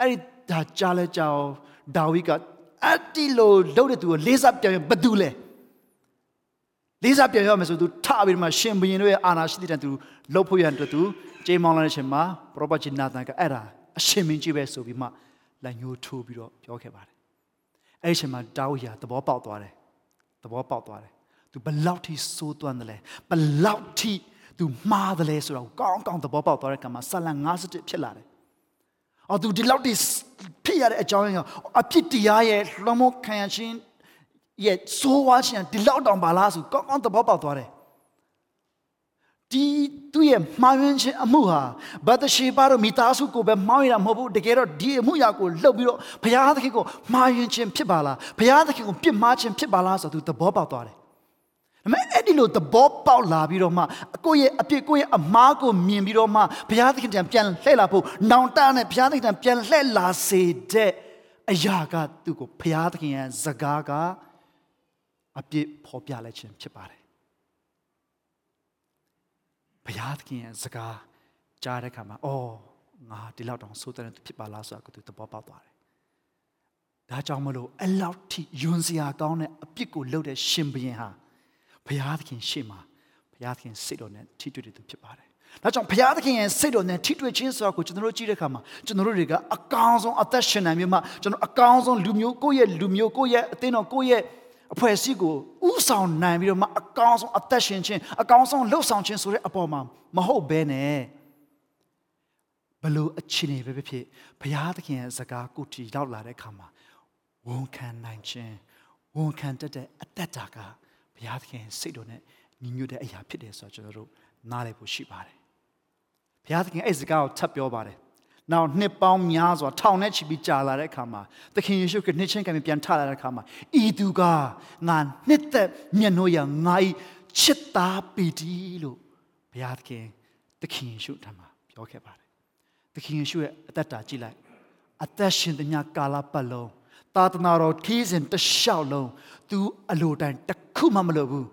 အဲ့ဒီဒါကြားလဲကြောင်ဒါဝိကအတိလိုလှုပ်တဲ့သူကိုလေးစားပြန်ဘသူလဲလေးစားပြန်ရမယ်ဆိုသူထပြီးမှရှင်ဘုရင်တို့ရဲ့အာဏာရှိတဲ့သူလှုပ်ဖို့ရတဲ့သူကြေးမောင်းလာတဲ့အချိန်မှာပရောဖက်ဂျီနာသန်ကအဲ့ဒါအရှင်မင်းကြီးပဲဆိုပြီးမှလက်ညှိုးထိုးပြီးတော့ပြောခဲ့ပါတယ်အဲ့ဒီအချိန်မှာတာဝိယာသဘောပေါက်သွားတယ် သဘောပေါက်သွားတယ်သူဘလောက်ထိစိုးသွမ်းတယ်လဲဘလောက်ထိသူမှားတယ်လဲဆိုတော့ကောင်းကောင်းသဘောပေါက်သွားတဲ့ကံမှာဆလန်51ဖြစ်လာတယ်အော်သူဒီလောက်ထိဖြစ်ရတဲ့အကြောင်းရင်းကအဖြစ်တရားရဲ့လွန်မိုးခံရခြင်းရဲ့ဆိုးဝါးခြင်းဒီလောက်တောင်ပါလားဆိုကောင်းကောင်းသဘောပေါက်သွားတယ် ဒီသူ့ရဲ့မှားယွင်းခြင်းအမှုဟာဘတ်တရှိပါတော့မိသားစုကိုပဲမှားရတာမဟုတ်ဘူးတကယ်တော့ဒီအမှုရာကိုလှုပ်ပြီးတော့ဘုရားသခင်ကိုမှားယွင်းခြင်းဖြစ်ပါလားဘုရားသခင်ကိုပြစ်မှားခြင်းဖြစ်ပါလားဆိုသူသဘောပေါက်သွားတယ်ဒါပေမဲ့အဲ့ဒီလိုသဘောပေါက်လာပြီးတော့မှကိုယ့်ရဲ့အပြစ်ကိုယ့်ရဲ့အမားကိုမြင်ပြီးတော့မှဘုရားသခင်တန်ပြန်လှည့်လာဖို့နောင်တနဲ့ဘုရားသခင်တန်ပြန်လှည့်လာစေတဲ့အရာကသူ့ကိုဘုရားသခင်ရဲ့ဇကားကအပြစ်ဖော်ပြလိုက်ခြင်းဖြစ်ပါတယ် ဘုရားသခင်ရဲ့စကားကြားတဲ့အခါမှာအော်ငါဒီလောက်တောင်ဆိုးတဲ့သူဖြစ်ပါလားဆိုတာကိုသူသဘောပေါက်သွားတယ်။ဒါကြောင့်မလို့အလောက်ထိယွန်စရာကောင်းတဲ့အပြစ်ကိုလုပ်တဲ့ရှင်ဘုရင်ဟာဘုရားသခင်ရှေ့မှာဘုရားသခင်စိတ်တော်နဲ့ထိတွေ့တဲ့သူဖြစ်ပါတယ်။ဒါကြောင့်ဘုရားသခင်ရဲ့စိတ်တော်နဲ့ထိတွေ့ခြင်းဆိုတာကိုကျွန်တော်တို့ကြည့်တဲ့အခါမှာကျွန်တော်တို့တွေကအကောင်းဆုံးအသက်ရှင်နိုင်မျိုးမှကျွန်တော်အကောင်းဆုံးလူမျိုးကိုယ့်ရဲ့လူမျိုးကိုယ့်ရဲ့အသင်းတော်ကိုယ့်ရဲ့ အဖွဲ့အစည်းကိုဥဆောင်နိုင်ပြီးတော့မှအကောင်းဆုံးအသက်ရှင်ခြင်းအကောင်းဆုံးလှုပ်ဆောင်ခြင်းဆိုတဲ့အပေါ်မှာမဟုတ်ဘဲနဲ့ဘလို့အခြေအနေပဲဖြစ်ဖြစ်ဘုရားသခင်ရဲ့စကားကိုတီရောက်လာတဲ့အခါမှာဝန်ခံနိုင်ခြင်းဝန်ခံတတ်တဲ့အတ္တတာကဘုရားသခင်စိတ်တော်နဲ့ညီညွတ်တဲ့အရာဖြစ်တယ်ဆိုတော့ကျွန်တော်တို့နားလည်ဖို့ရှိပါတယ်ဘုရားသခင်အဲ့စကားကိုထပ်ပြောပါတယ် နောက်နှစ်ပေါင်းများစွာထောင်နဲ့ချီပြီးကြာလာတဲ့အခါမှာသခင်ယေရှုခရစ်နှစ်ချင်းကံပြန်ထလာတဲ့အခါမှာဤသူကငါနှစ်သက်မျက်နှာရငါ၏ချစ်သားပေတည်းလို့ဘုရားသခင်သခင်ယေရှုထံမှာပြောခဲ့ပါတယ်သခင်ယေရှုရဲ့အသက်တာကြည့်လိုက်အသက်ရှင်သမျှကာလပတ်လုံးသာသနာတော်ခီးစဉ်တစ်လျှောက်လုံးသူအလိုတိုင်းတစ်ခုမှမလုပ်ဘူး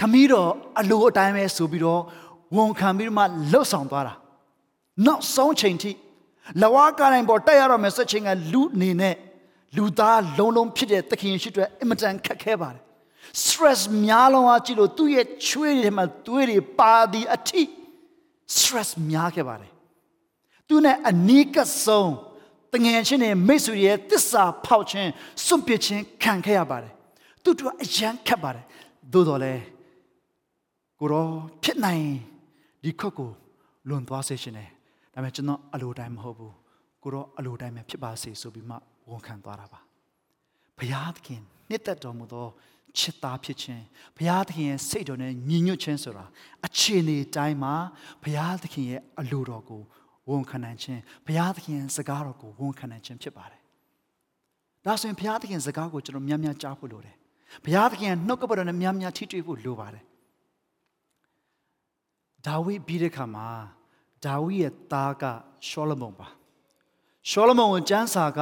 ခမီးတော်အလိုအတိုင်းပဲဆိုပြီးတော့ဝန်ခံပြီးမှလှုပ်ဆောင်သွားတာနောက်ဆုံးချိန်ထိ လဝါကားတိုင်းပေါ်တက်ရတော့မယ်ဆက်ချင်းကလူအနေနဲ့လူသားလုံးလုံးဖြစ်တဲ့သခင်ရှိတွေအင်မတန်ခက်ခဲပါတယ် stress များလုံးအားကြည့်လို့သူ့ရဲ့ချွေးတွေမှာသွေးတွေပါသည်အထိ stress များခဲ့ပါတယ်သူနဲ့အနီးကဆုံးတငယ်ချင်းနဲ့မိတ်ဆွေရဲ့တစ္ဆာဖောက်ခြင်းစွန့်ပစ်ခြင်းခံခဲ့ရပါတယ်သူတို့အယံခက်ပါတယ်သို့တော်လဲကိုရောဖြစ်နိုင်ဒီခွက်ကိုလွန်သွားစေရှင်တယ် ဒါပေမဲ့ကျွန်တော်အလိုတိုင်းမဟုတ်ဘူးကိုတော့အလိုတိုင်းပဲဖြစ်ပါစေဆိုပြီးမှဝန်ခံသွားတာပါဘုရားသခင်နှစ်သက်တော်မူသောချစ်သားဖြစ်ခြင်းဘုရားသခင်ရဲ့စိတ်တော်နဲ့ညီညွတ်ခြင်းဆိုတာအခြေအနေတိုင်းမှာဘုရားသခင်ရဲ့အလိုတော်ကိုဝန်ခံနိုင်ခြင်းဘုရားသခင်ရဲ့စကားတော်ကိုဝန်ခံနိုင်ခြင်းဖြစ်ပါတယ်ဒါဆိုရင်ဘုရားသခင်စကားကိုကျွန်တော်များများကြားဖို့လိုတယ်ဘုရားသခင်နှုတ်ကပတ်တော်နဲ့များများထိတွေ့ဖို့လိုပါတယ်ဒါဝိပြီးတဲ့ခါမှာ ဒါဝိရဲ့သားကရှောလမုန်ပါရှောလမုန်ကိုကျမ်းစာက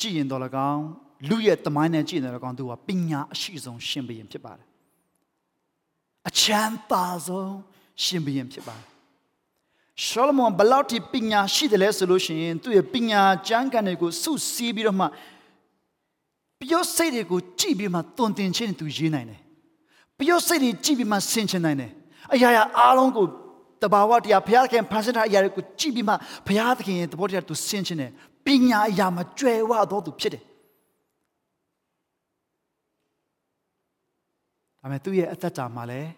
ကြည်ရင်တော်၎င်းလူရဲ့တမိုင်းနဲ့ကြည်ရင်တော်၎င်းသူကပညာအရှိဆုံးရှင်ဘုရင်ဖြစ်ပါတယ်အချမ်းသာဆုံးရှင်ဘုရင်ဖြစ်ပါတယ်ရှောလမုန်ဘလောက်ထိပညာရှိတယ်လဲဆိုလို့ရှိရင်သူ့ရဲ့ပညာကျမ်းကန်တွေကိုစုစည်းပြီးတော့မှပြောစိတ်တွေကိုကြည့်ပြီးမှတုံတင်ခြင်းသူရေးနိုင်တယ်ပြောစိတ်တွေကြည့်ပြီးမှဆင်ခြင်နိုင်တယ်အရာရာအားလုံးကို တဘာဝတရားဘုရားသခင်ဖန်ဆင်းထားအရာတွေကိုကြည့်ပြီးမှဘုရားသခင်ရဲ့သဘောတရားသူဆင်ခြင်တယ်ပညာအရာမှာကျွယ်ဝသောသူဖြစ်တယ်ဒါပေမဲ့သူ့ရဲ့အသက်တာမှာလည်း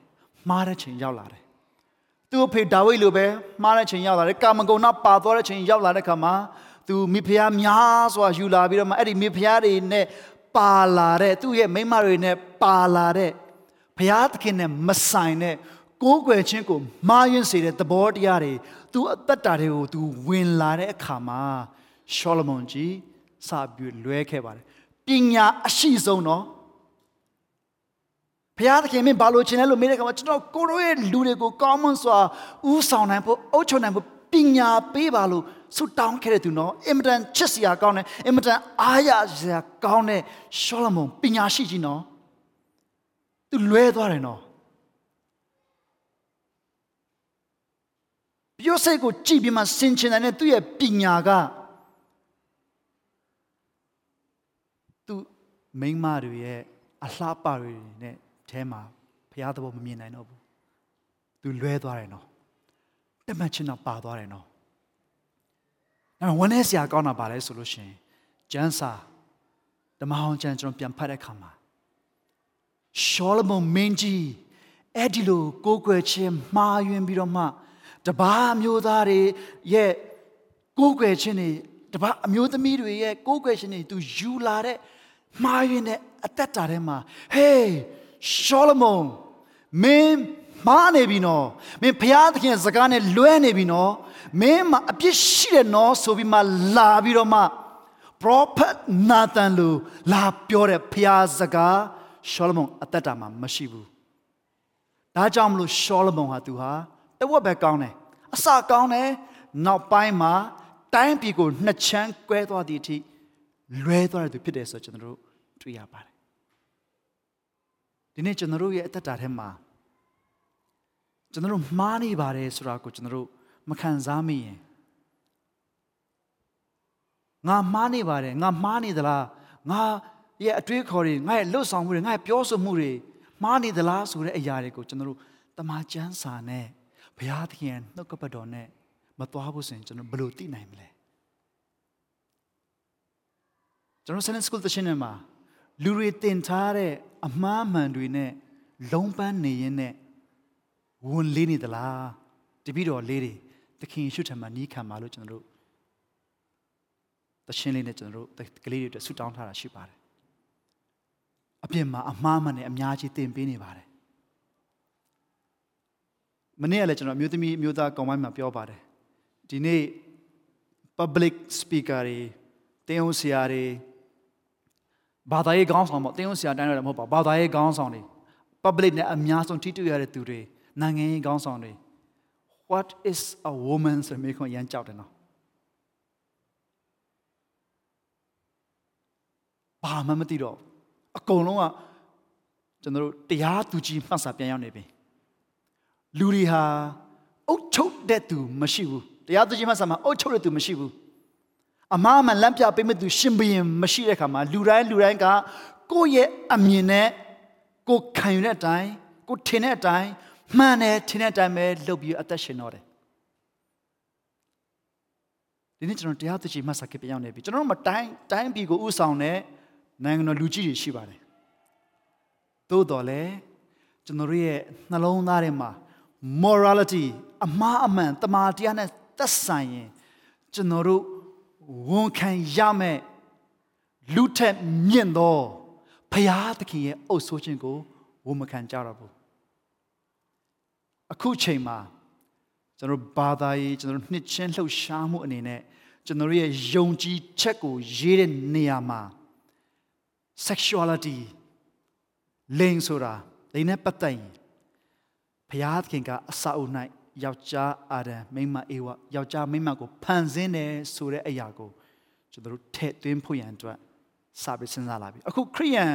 မှားတဲ့ချိန်ရောက်လာတယ်သူ့အဖေဒါဝိဒ်လိုပဲမှားတဲ့ချိန်ရောက်လာတယ်ကာမဂုဏပါသွားတဲ့ချိန်ရောက်လာတဲ့ခါမှာသူမိဖုရားများစွာယူလာပြီးတော့မှအဲ့ဒီမိဖုရားတွေနဲ့ပါလာတဲ့သူ့ရဲ့မိန်းမတွေနဲ့ပါလာတဲ့ဘုရားသခင်နဲ့မဆိုင်တဲ့ ကိုးကွယ်ခြင်းကိုမှားယွင်းစေတဲ့သဘောတရားတွေသူအသက်တာတွေကိုသူဝင်လာတဲ့အခါမှာရှောလမုန်ကြီးစပြီးလွဲခဲ့ပါတယ်ပညာအရှိဆုံးတော့ဘုရားသခင်မင်းဘာလို့ချင်လဲလို့မေးတဲ့အခါမှာကျွန်တော်ကိုရိုရဲ့လူတွေကိုကောင်းမွန်စွာဥဆောင်နိုင်ဖို့အုပ်ချုပ်နိုင်ဖို့ပညာပေးပါလို့ဆုတောင်းခဲ့တဲ့သူနော်အင်မတန်ချစ်စရာကောင်းတယ်အင်မတန်အားရစရာကောင်းတဲ့ရှောလမုန်ပညာရှိကြီးနော်သူလွဲသွားတယ်နော် ပြောစိတ်ကိုကြည့်ပြီးမှဆင်ခြင်တဲ့သူ့ရဲ့ပညာကသူမိန်းမတွေရဲ့အလှပတွေနဲ့အဲမှာဘုရားသဘောမမြင်နိုင်တော့ဘူးသူလွဲသွားတယ်နော်တမန်ချင်းတော့ပါသွားတယ်နော်အဲ့ဝန်းနေစရာကောင်းတာပါလဲဆိုလို့ရှင်ကျမ်းစာဓမ္မဟောင်းကျမ်းကျွန်တော်ပြန်ဖတ်တဲ့အခါမှာရှောလမုန်မင်းကြီးအဲ့ဒီလိုကိုးကွယ်ခြင်းမှားယွင်းပြီးတော့မှ တပါးမျိုးသားတွေရဲ့ကိုးကွယ်ခြင်းတွေတပါးအမျိုးသမီးတွေရဲ့ကိုးကွယ်ခြင်းတွေသူယူလာတဲ့မှားယွင်းတဲ့အသက်တာထဲမှာဟေးရှောလမုန်မင်းမားနေပြီနော်မင်းဘုရားသခင်စကားနဲ့လွဲနေပြီနော်မင်းမှာအပြစ်ရှိတယ်နော်ဆိုပြီးမှလာပြီးတော့မှ prophet Nathan လိုလာပြောတဲ့ဘုရားစကားရှောလမုန်အသက်တာမှာမရှိဘူးဒါကြောင့်မလို့ရှောလမုန်ဟာသူဟာ တဝက်ပဲကောင်းတယ်အစကောင်းတယ်နောက်ပိုင်းမှာတိုင်းပြည်ကိုနှစ်ချမ်းကွဲသွားသည့်အထိလွဲသွားတဲ့သူဖြစ်တယ်ဆိုကျွန်တော်တို့တွေ့ရပါတယ်ဒီနေ့ကျွန်တော်တို့ရဲ့အသက်တာထဲမှာကျွန်တော်တို့မှားနေပါတယ်ဆိုတာကိုကျွန်တော်တို့မခံစားမိရင်ငါမှားနေပါတယ်ငါမှားနေသလားငါရဲ့အတွေးခေါ်တွေငါရဲ့လှုပ်ဆောင်မှုတွေငါရဲ့ပြောဆိုမှုတွေမှားနေသလားဆိုတဲ့အရာတွေကိုကျွန်တော်တို့တမန်ကျမ်းစာနဲ့ ဘုရားသခင်နှုတ်ကပတ်တော်နဲ့မသွားဘူးဆိုရင်ကျွန်တော်ဘယ်လိုသိနိုင်မလဲကျွန်တော် Sunday School တခြင်းမှာလူတွေတင်ထားတဲ့အမှားမှန်တွေနဲ့လုံးပန်းနေရင်နဲ့ဝန်လေးနေသလားတပည့်တော်လေးတွေသခင်ယေရှုထံမှာနီးခံပါလို့ကျွန်တော်တို့တရှင်းလေးနဲ့ကျွန်တော်တို့ကလေးတွေအတွက်ဆုတောင်းထားတာရှိပါတယ်အပြင်မှာအမှားမှန်နဲ့အများကြီးတင်ပေးနေပါတယ် မနေ့ကလည်းကျွန်တော်မျိုးသမီးမျိုးသားကောင်ပိုင်းမှာပြောပါတယ်ဒီနေ့ public speaker တွေတင်းအောင်ဆရာတွေဘာသာရေးခေါင်းဆောင်ပေါ့တင်းအောင်ဆရာတိုင်းတော့မဟုတ်ပါဘာသာရေးခေါင်းဆောင်တွေ public နဲ့အများဆုံးထိတွေ့ရတဲ့သူတွေနိုင်ငံရေးခေါင်းဆောင်တွေ what is a woman ဆိုမိခွန်းရမ်းကြောက်တယ်နော်ဘာမှမသိတော့အကုန်လုံးကကျွန်တော်တို့တရားသူကြီးမှတ်စာပြန်ရောက်နေပြီ လူတွေဟာအုတ်ချုပ်တဲ့သူမရှိဘူးတရားသူကြီးမှတ်စာမှာအုတ်ချုပ်တဲ့သူမရှိဘူးအမှားမှန်လမ်းပြပေးမဲ့သူရှင်ဘရင်မရှိတဲ့ခါမှာလူတိုင်းလူတိုင်းကကိုယ့်ရဲ့အမြင်နဲ့ကိုခံယူတဲ့အတိုင်းကိုထင်တဲ့အတိုင်းမှန်တယ်ထင်တဲ့အတိုင်းပဲလုပ်ပြီးအသက်ရှင်တော့တယ်ဒီနေ့ကျွန်တော်တရားသူကြီးမှတ်စာကပြန်ရောက်နေပြီကျွန်တော်တို့မတိုင်းတိုင်းပြည်ကိုဥဆောင်တဲ့နိုင်ငံတော်လူကြီးတွေရှိပါတယ်သို့တော်လည်းကျွန်တော်တို့ရဲ့နှလုံးသားထဲမှာ morality အမှားအမှန်တမာတရားနဲ့သက်ဆိုင်ရင်ကျွန်တော်တို့ဝန်ခံရမယ်လူထက်မြင့်သောဖရာသခင်ရဲ့အုပ်ဆိုးခြင်းကိုဝန်မခံကြတော့ဘူးအခုချိန်မှာကျွန်တော်ဘာသာရေးကျွန်တော်နှစ်ချင်းလှုပ်ရှားမှုအနေနဲ့ကျွန်တော်ရဲ့ယုံကြည်ချက်ကိုရေးတဲ့နေရာမှာ sexuality လိင်ဆိုတာလိင်နဲ့ပတ်သက်ရင် ဘုရားသခင်ကအစာအုပ်၌ယောက်ျားအာဒံမိန်းမအေဝယောက်ျားမိန်းမကိုဖန်ဆင်းတယ်ဆိုတဲ့အရာကိုကျွန်တော်တို့ထည့်သွင်းဖို့ရန်အတွက်စာပြီးစဉ်းစားလာပြီအခုခရိယန်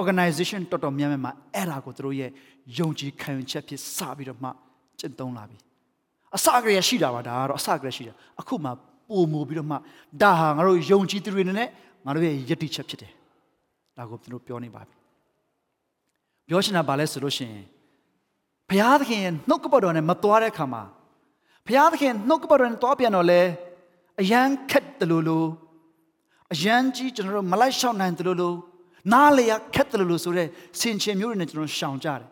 organization တော်တော်များများမှာအဲ့ဒါကိုသူတို့ရဲ့ယုံကြည်ခံယူချက်ဖြစ်စပြီးတော့မှကျင့်သုံးလာပြီအစကရရှိတာပါဒါကတော့အစကရရှိတာအခုမှပုံမူပြီးတော့မှဒါဟာငါတို့ယုံကြည်သူတွေနဲ့ငါတို့ရဲ့ယက်တိချက်ဖြစ်တယ်ဒါကိုသူတို့ပြောနေပါပြီပြောချင်တာဘာလဲဆိုလို့ရှိရင် ဘုရားသခင်ရဲ့နှုတ်ကပတ်တော်နဲ့မသွားတဲ့အခါမှာဘုရားသခင်နှုတ်ကပတ်တော်နဲ့သွားပြန်တော့လေအယံခက်တယ်လို့လို့အယံကြီးကျွန်တော်တို့မလိုက်လျှောက်နိုင်တယ်လို့လို့နားလေရခက်တယ်လို့ဆိုတဲ့ဆင်ခြင်မျိုးတွေနဲ့ကျွန်တော်ရှောင်ကြတယ်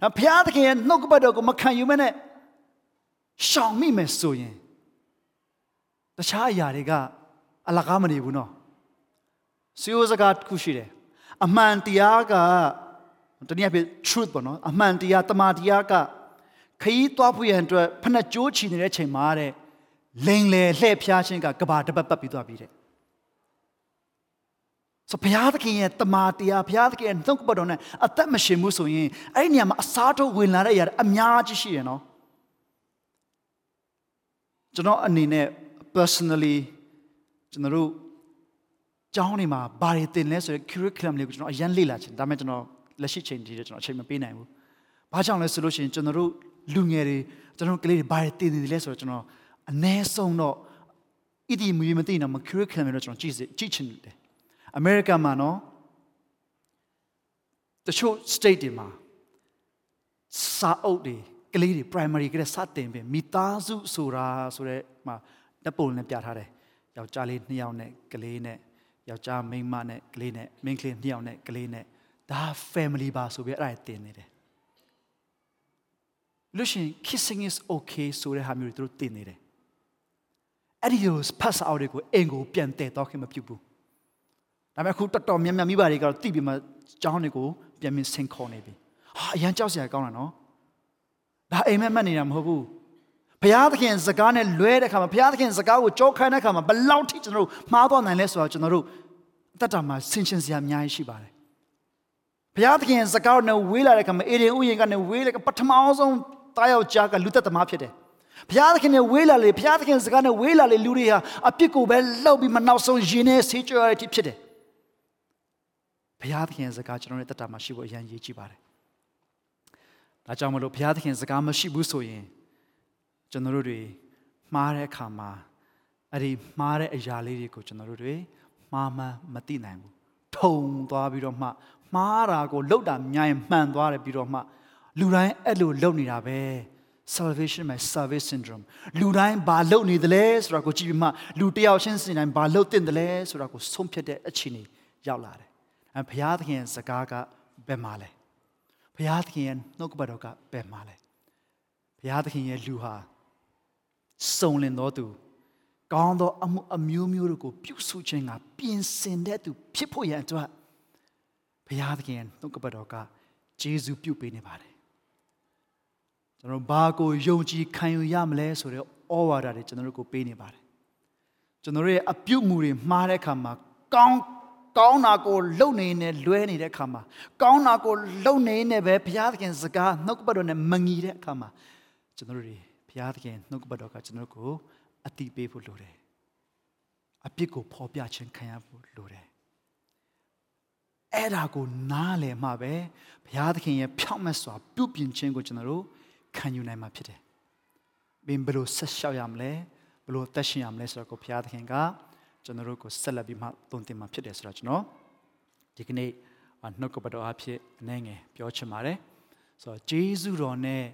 ။ဒါဘုရားသခင်ရဲ့နှုတ်ကပတ်တော်ကိုမခံယူမနဲ့ရှောင်မိမယ်ဆိုရင်တခြားအရာတွေကအလကားမနေဘူးနော်စီယိုစကားတစ်ခုရှိတယ်အမှန်တရားက တနည်းအားဖြင့် truth ပေါ့နော်အမှန်တရားတမန်တရားကခရီးသွားဖို့ရန်အတွက်ဖနှက်ကြိုးချီနေတဲ့ချိန်မှာတဲ့လိန်လေလှဲ့ဖျားခြင်းကကဘာတပတ်ပတ်ပြီးသွားပြီတဲ့ဆိုဘုရားသခင်ရဲ့တမာတရားဘုရားသခင်ရဲ့နှုတ်ကပတ်တော်နဲ့အသက်မရှင်ဘူးဆိုရင်အဲ့ဒီနေရာမှာအစားထိုးဝင်လာတဲ့အရာအများကြီးရှိရနော်ကျွန်တော်အနေနဲ့ personally ကျွန်တော်တို့ကျောင်းတွေမှာဘာတွေသင်လဲဆိုတဲ့ curriculum လေးကိုကျွန်တော်အရင်လေ့လာချင်ဒါပေမဲ့ကျွန်တော် လက်ရှိချိန်ဒီကျွန်တော်အချိန်မပေးနိုင်ဘူး။ဘာကြောင့်လဲဆိုလို့ရှိရင်ကျွန်တော်တို့လူငယ်တွေကျွန်တော်ကလေးတွေဘာတွေသင်နေလဲဆိုတော့ကျွန်တော်အ ਨੇ ဆုံးတော့ဣတိမူမသိတော့မ curriculum တွေတော့ကျွန်တော်ကြည့်ကြည့်ချင်တယ်။ America မှာနော်တချို့ state တွေမှာစာအုပ်တွေကလေးတွေ primary ကလေးစတင်ပြီးမိသားစုဆိုတာဆိုတဲ့မှာတပ်ပုံနဲ့ပြထားတယ်။ယောက်ျားလေးနှစ်ယောက်နဲ့ကလေးနဲ့ယောက်ျားမိန်းမနဲ့ကလေးနဲ့မိန်းကလေးနှစ်ယောက်နဲ့ကလေးနဲ့ ဒါ family ပါဆိုပြီးအဲ့ဒါတင်နေတယ်လို့ရှိရင် kissing is okay ဆိုတဲ့ဟာမျိုးတွေသူတို့တင်နေတယ်အဲ့ဒီလိုဖတ်စာအုပ်တွေကိုအင်ကိုပြန်တည်တော့ခင်မပြုဘူးဒါပေမဲ့အခုတော်တော်များများမိဘတွေကတော့တိပြီးမှကျောင်းတွေကိုပြန်ပြီးဆင်ခေါ်နေပြီဟာအရန်ကြောက်စရာကောင်းတာနော်ဒါအိမ်မက်မှတ်နေတာမဟုတ်ဘူးဘုရားသခင်စကားနဲ့လွဲတဲ့ခါမှာဘုရားသခင်စကားကိုကြောက်ခိုင်းတဲ့ခါမှာဘယ်လောက်ထိကျွန်တော်တို့မှားသွားနိုင်လဲဆိုတော့ကျွန်တော်တို့အသက်တာမှာဆင်ခြင်စရာအများကြီးရှိပါတယ် ဘုရားသခင်စကားနဲ့ဝေးလာတဲ့ခါမှာအေဒင်ဥယျာဉ်ကနေဝေးလာပထမအောင်ဆုံးတားယောက်ျားကလူသက်သမားဖြစ်တယ်ဘုရားသခင်နဲ့ဝေးလာလေဘုရားသခင်စကားနဲ့ဝေးလာလေလူတွေဟာအပြစ်ကိုပဲလှုပ်ပြီးမနောက်ဆုံးရင်နဲ့ဆေးကြောရတဲ့ဖြစ်တယ်ဘုရားသခင်စကားကျွန်တော်ရဲ့တက်တာမှာရှိဖို့အရန်ရည်ကြည့်ပါတယ်ဒါကြောင့်မလို့ဘုရားသခင်စကားမရှိဘူးဆိုရင်ကျွန်တော်တို့တွေမှားတဲ့အခါမှာအဲ့ဒီမှားတဲ့အရာလေးတွေကိုကျွန်တော်တို့တွေမှားမှန်းမသိနိုင်ဘူးထုံသွားပြီးတော့မှ မှားတာကိုလှုပ်တာများရင်မှန်သွားတယ်ပြီးတော့မှလူတိုင်းအဲ့လိုလုပ်နေတာပဲ salvation by service syndrome လူတိုင်းဘာလုပ်နေသလဲဆိုတာကိုကြည့်ပြီးမှလူတယောက်ချင်းစီတိုင်းဘာလုပ်တင်တယ်လဲဆိုတာကိုဆုံးဖြတ်တဲ့အခြေအနေရောက်လာတယ်အဲဘုရားသခင်စကားကဘယ်မှာလဲဘုရားသခင်ရဲ့နှုတ်ကပတ်တော်ကဘယ်မှာလဲဘုရားသခင်ရဲ့လူဟာစုံလင်တော်သူကောင်းသောအမှုအမျိုးမျိုးတို့ကိုပြုစုခြင်းကပြင်ဆင်တဲ့သူဖြစ်ဖို့ရန်အတွက် ဘုရားသခင်နှုတ်ကပတ်တော်ကဂျေဇုပြုပေးနေပါတယ်ကျွန်တော်ဘာကိုယုံကြည်ခံယူရမလဲဆိုတဲ့ဩဝါဒတွေကျွန်တော်တို့ကိုပေးနေပါတယ်ကျွန်တော်ရဲ့အပြုမှုတွေမှားတဲ့အခါမှာကောင်းကောင်းတာကိုလုံနေနဲ့လွဲနေတဲ့အခါမှာကောင်းတာကိုလုံနေနဲ့ပဲဘုရားသခင်စကားနှုတ်ကပတ်တော်နဲ့မငီတဲ့အခါမှာကျွန်တော်တို့တွေဘုရားသခင်နှုတ်ကပတ်တော်ကကျွန်တော်တို့ကိုအတိပေးဖို့လိုတယ်အပြစ်ကိုဖော်ပြခြင်းခံရဖို့လိုတယ် အဲ့ဒါကိုနားလည်မှပဲဘုရားသခင်ရဲ့ဖြောင့်မတ်စွာပြုပြင်ခြင်းကိုကျွန်တော်တို့ခံယူနိုင်မှာဖြစ်တယ်။ဘင်ဘလို့ဆက်လျှောက်ရမလဲဘလို့တက်ရှင်ရမလဲဆိုတော့ကိုဘုရားသခင်ကကျွန်တော်တို့ကိုဆက်လက်ပြီးမှတုံတင်မှာဖြစ်တယ်ဆိုတော့ကျွန်တော်ဒီကနေ့နှုတ်ကပတော်အဖြစ်အနေငယ်ပြောချင်ပါတယ်။ဆိုတော့ဂျေဇုတော်နဲ့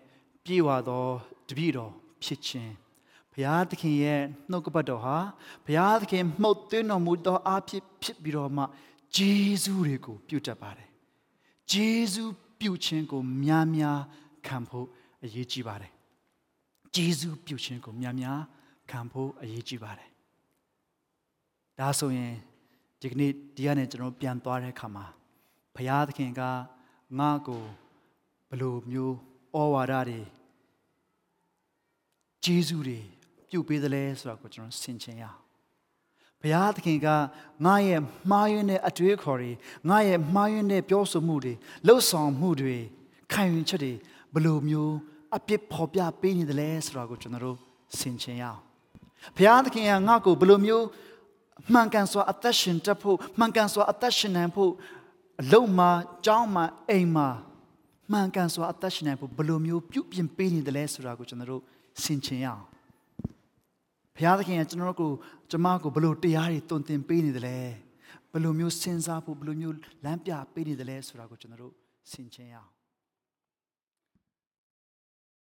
ပြေဝသောတပည့်တော်ဖြစ်ခြင်းဘုရားသခင်ရဲ့နှုတ်ကပတ်တော်ဟာဘုရားသခင်မှုတ်သွင်းတော်မူသောအဖြစ်ဖြစ်ပြီးတော့မှ ဂျေဇုတွေကိုပြုတတ်ပါတယ်ဂျေဇုပြုခြင်းကိုများများခံဖို့အရေးကြီးပါတယ်ဂျေဇုပြုခြင်းကိုများများခံဖို့အရေးကြီးပါတယ်ဒါဆိုရင်ဒီကနေ့ဒီကနေကျွန်တော်ပြန်သွားတဲ့အခါမှာဘုရားသခင်ကငါ့ကိုဘလို့မျိုးဩဝါဒတွေဂျေဇုတွေပြုတ်ပေးသလဲဆိုတာကိုကျွန်တော်ဆင်ခြင်ရအောင် ဘုရားသခင်ကငါရဲ့မှားယွင်းတဲ့အတွေ့အခေါ်တွေငါရဲ့မှားယွင်းတဲ့ပြောဆိုမှုတွေလှုပ်ဆောင်မှုတွေခံယူချက်တွေဘယ်လိုမျိုးအပြစ်ဖော်ပြပေးနေသလဲဆိုတာကိုကျွန်တော်တို့ဆင်ခြင်ရအောင်ဘုရားသခင်ကငါ့ကိုဘယ်လိုမျိုးမှန်ကန်စွာအသက်ရှင်တတ်ဖို့မှန်ကန်စွာအသက်ရှင်နိုင်ဖို့အလုံးမှာကြောင်းမှာအိမ်မှာမှန်ကန်စွာအသက်ရှင်နိုင်ဖို့ဘယ်လိုမျိုးပြုပြင်ပေးနေသလဲဆိုတာကိုကျွန်တော်တို့ဆင်ခြင်ရအောင် ဘုရားသခင်ကကျွန်တော်တို့ကိုကျမကိုဘယ်လိုတရားတွေတုံသင်ပေးနေသလဲဘယ်လိုမျိုးစဉ်းစားဖို့ဘယ်လိုမျိုးလမ်းပြပေးနေသလဲဆိုတာကိုကျွန်တော်တို့ဆင်ခြင်ရအောင်